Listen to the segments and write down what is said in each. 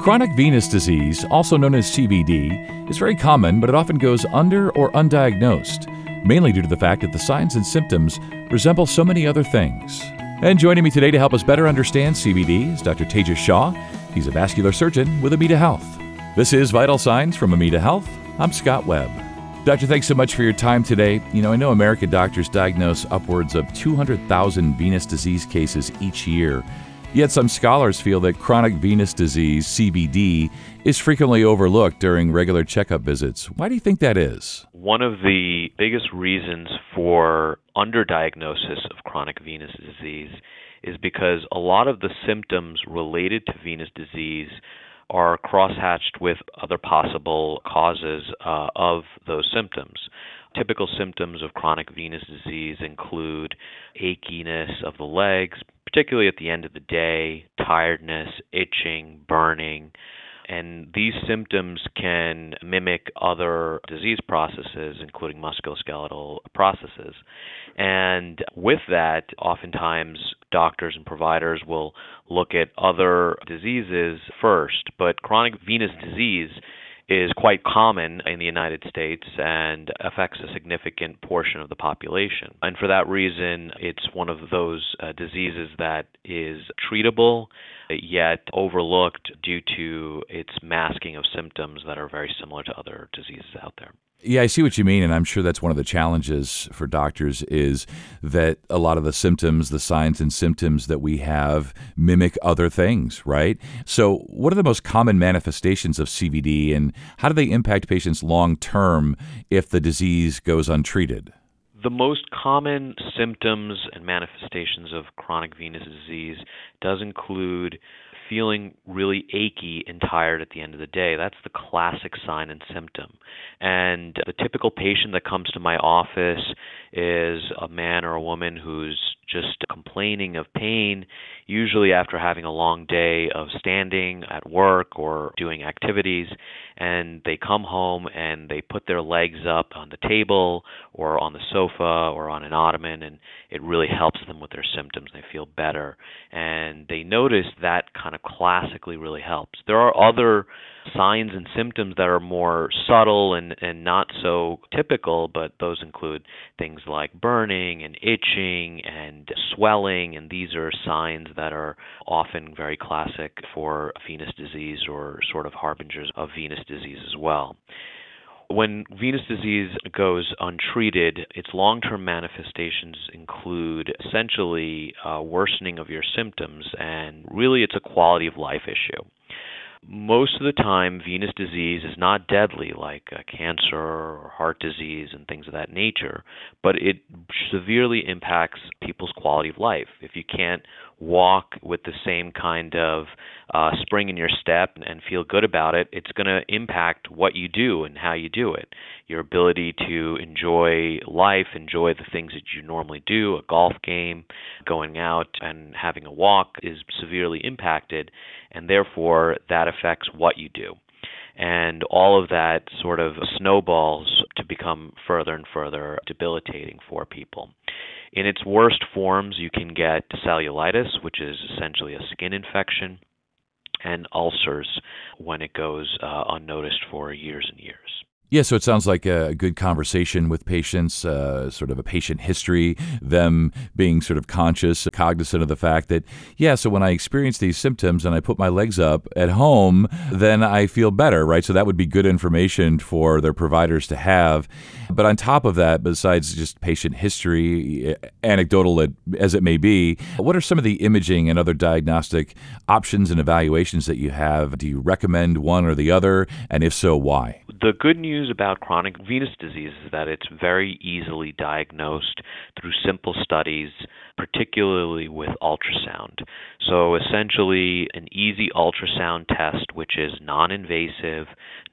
Chronic venous disease, also known as CVD, is very common, but it often goes under or undiagnosed, mainly due to the fact that the signs and symptoms resemble so many other things. And joining me today to help us better understand CVD is Dr. Tejas Shah. He's a vascular surgeon with Amita Health. This is Vital Signs from Amita Health. I'm Scott Webb. Doctor, thanks so much for your time today. You know, I know American doctors diagnose upwards of 200,000 venous disease cases each year. Yet some scholars feel that chronic venous disease, CVD, is frequently overlooked during regular checkup visits. Why do you think that is? One of the biggest reasons for underdiagnosis of chronic venous disease is because a lot of the symptoms related to venous disease are crosshatched with other possible causes uh, of those symptoms. Typical symptoms of chronic venous disease include achiness of the legs, particularly at the end of the day, tiredness, itching, burning. And these symptoms can mimic other disease processes, including musculoskeletal processes. And with that, oftentimes doctors and providers will look at other diseases first. But chronic venous disease is quite common in the United States and affects a significant portion of the population. And for that reason, it's one of those uh, diseases that is treatable yet overlooked due to its masking of symptoms that are very similar to other diseases out there. Yeah, I see what you mean, and I'm sure that's one of the challenges for doctors is that a lot of the symptoms, the signs and symptoms that we have mimic other things, right? So, what are the most common manifestations of CVD and how do they impact patients long term if the disease goes untreated? The most common symptoms and manifestations of chronic venous disease does include feeling really achy and tired at the end of the day. That's the classic sign and symptom. And the typical patient that comes to my office is a man or a woman who's just complaining of pain, usually after having a long day of standing at work or doing activities. And they come home and they put their legs up on the table or on the sofa or on an ottoman, and it really helps them with their symptoms. They feel better. And they notice that kind of classically really helps. There are other signs and symptoms that are more subtle and, and not so typical, but those include things like burning and itching and swelling, and these are signs that are often very classic for venous disease or sort of harbingers of venous disease as well. When venous disease goes untreated, its long term manifestations include essentially uh, worsening of your symptoms, and really it's a quality of life issue most of the time, venous disease is not deadly like uh, cancer or heart disease and things of that nature, but it severely impacts people's quality of life. If you can't walk with the same kind of uh, spring in your step and feel good about it, it's going to impact what you do and how you do it. Your ability to enjoy life, enjoy the things that you normally do, a golf game, going out and having a walk is severely impacted, and therefore that affects what you do and all of that sort of snowballs to become further and further debilitating for people. In its worst forms, you can get cellulitis, which is essentially a skin infection, and ulcers when it goes uh, unnoticed for years and years. Yeah, so it sounds like a good conversation with patients, uh, sort of a patient history, them being sort of conscious, cognizant of the fact that, yeah, so when I experience these symptoms and I put my legs up at home, then I feel better, right? So that would be good information for their providers to have. But on top of that, besides just patient history, anecdotal as it may be, what are some of the imaging and other diagnostic options and evaluations that you have? Do you recommend one or the other? And if so, why? The good news about chronic venous disease is that it's very easily diagnosed through simple studies, particularly with ultrasound. So, essentially, an easy ultrasound test, which is non invasive,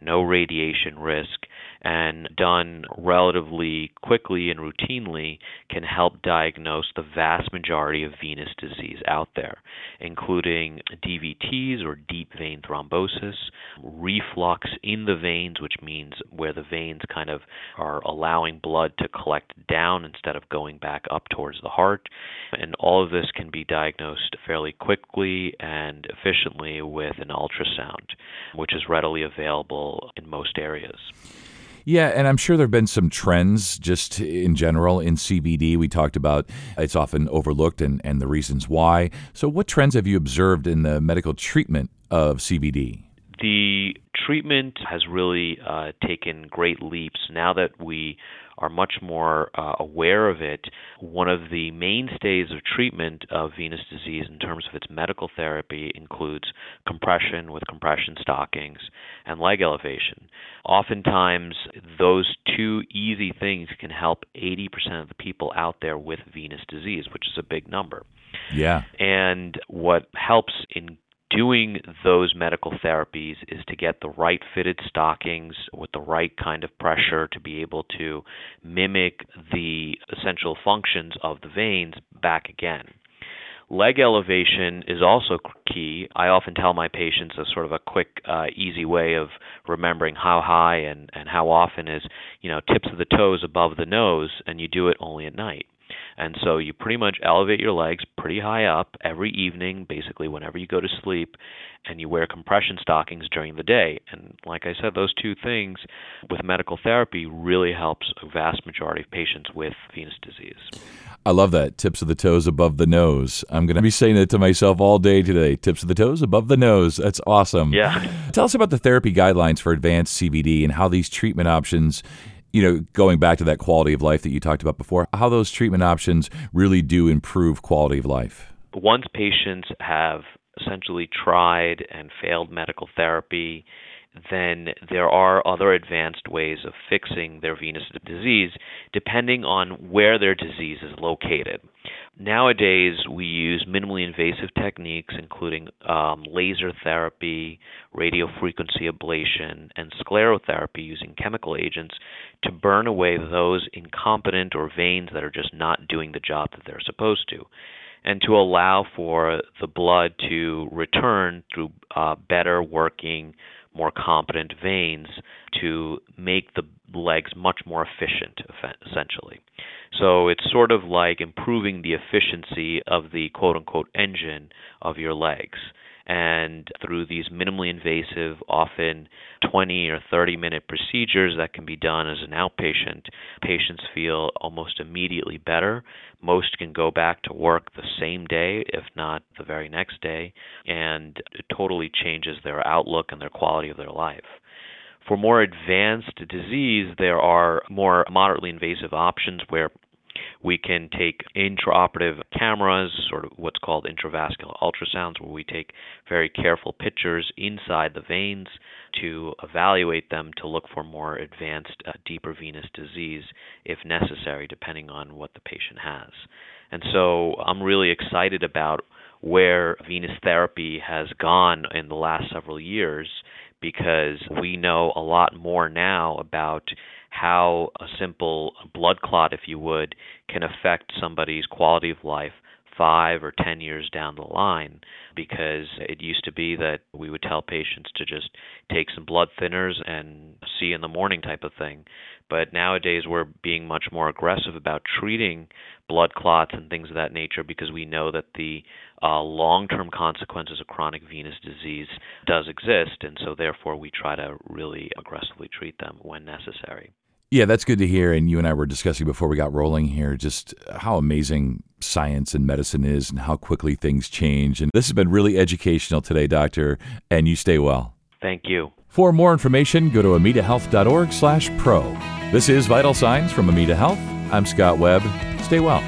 no radiation risk, and done relatively quickly and routinely can help diagnose the vast majority of venous disease out there, including DVTs or deep vein thrombosis, reflux in the veins, which means where the veins kind of are allowing blood to collect down instead of going back up towards the heart. And all of this can be diagnosed fairly quickly and efficiently with an ultrasound, which is readily available in most areas. Yeah, and I'm sure there have been some trends just in general in CVD. We talked about it's often overlooked and, and the reasons why. So, what trends have you observed in the medical treatment of CVD? The treatment has really uh, taken great leaps now that we are much more uh, aware of it. One of the mainstays of treatment of venous disease in terms of its medical therapy includes compression with compression stockings and leg elevation. Oftentimes, those two easy things can help 80% of the people out there with venous disease, which is a big number. Yeah. And what helps in doing those medical therapies is to get the right fitted stockings with the right kind of pressure to be able to mimic the essential functions of the veins back again. Leg elevation is also key. I often tell my patients a sort of a quick, uh, easy way of remembering how high and, and how often is, you know, tips of the toes above the nose, and you do it only at night. And so you pretty much elevate your legs pretty high up every evening, basically whenever you go to sleep, and you wear compression stockings during the day. And like I said, those two things with medical therapy really helps a vast majority of patients with venous disease. I love that. Tips of the toes above the nose. I'm going to be saying that to myself all day today. Tips of the toes above the nose. That's awesome. Yeah. Tell us about the therapy guidelines for advanced CVD and how these treatment options you know, going back to that quality of life that you talked about before, how those treatment options really do improve quality of life. Once patients have essentially tried and failed medical therapy, then there are other advanced ways of fixing their venous disease depending on where their disease is located. Nowadays, we use minimally invasive techniques, including um, laser therapy, radiofrequency ablation, and sclerotherapy using chemical agents to burn away those incompetent or veins that are just not doing the job that they're supposed to, and to allow for the blood to return through uh, better working, more competent veins to make the legs much more efficient, essentially. So it's sort of like improving the efficiency of the quote unquote engine of your legs. And through these minimally invasive, often 20 or 30 minute procedures that can be done as an outpatient, patients feel almost immediately better. Most can go back to work the same day, if not the very next day, and it totally changes their outlook and their quality of their life. For more advanced disease, there are more moderately invasive options where we can take intraoperative cameras, sort of what's called intravascular ultrasounds, where we take very careful pictures inside the veins to evaluate them to look for more advanced, uh, deeper venous disease if necessary, depending on what the patient has. And so I'm really excited about where venous therapy has gone in the last several years because we know a lot more now about how a simple blood clot, if you would, can affect somebody's quality of life five or ten years down the line because it used to be that we would tell patients to just take some blood thinners and see in the morning type of thing. But nowadays we're being much more aggressive about treating blood clots and things of that nature because we know that the uh, long-term consequences of chronic venous disease does exist, and so therefore we try to really aggressively treat them when necessary. Yeah, that's good to hear. And you and I were discussing before we got rolling here just how amazing science and medicine is and how quickly things change. And this has been really educational today, Doctor, and you stay well. Thank you. For more information, go to amitahealth.org slash pro. This is Vital Signs from Amita Health. I'm Scott Webb. Stay well.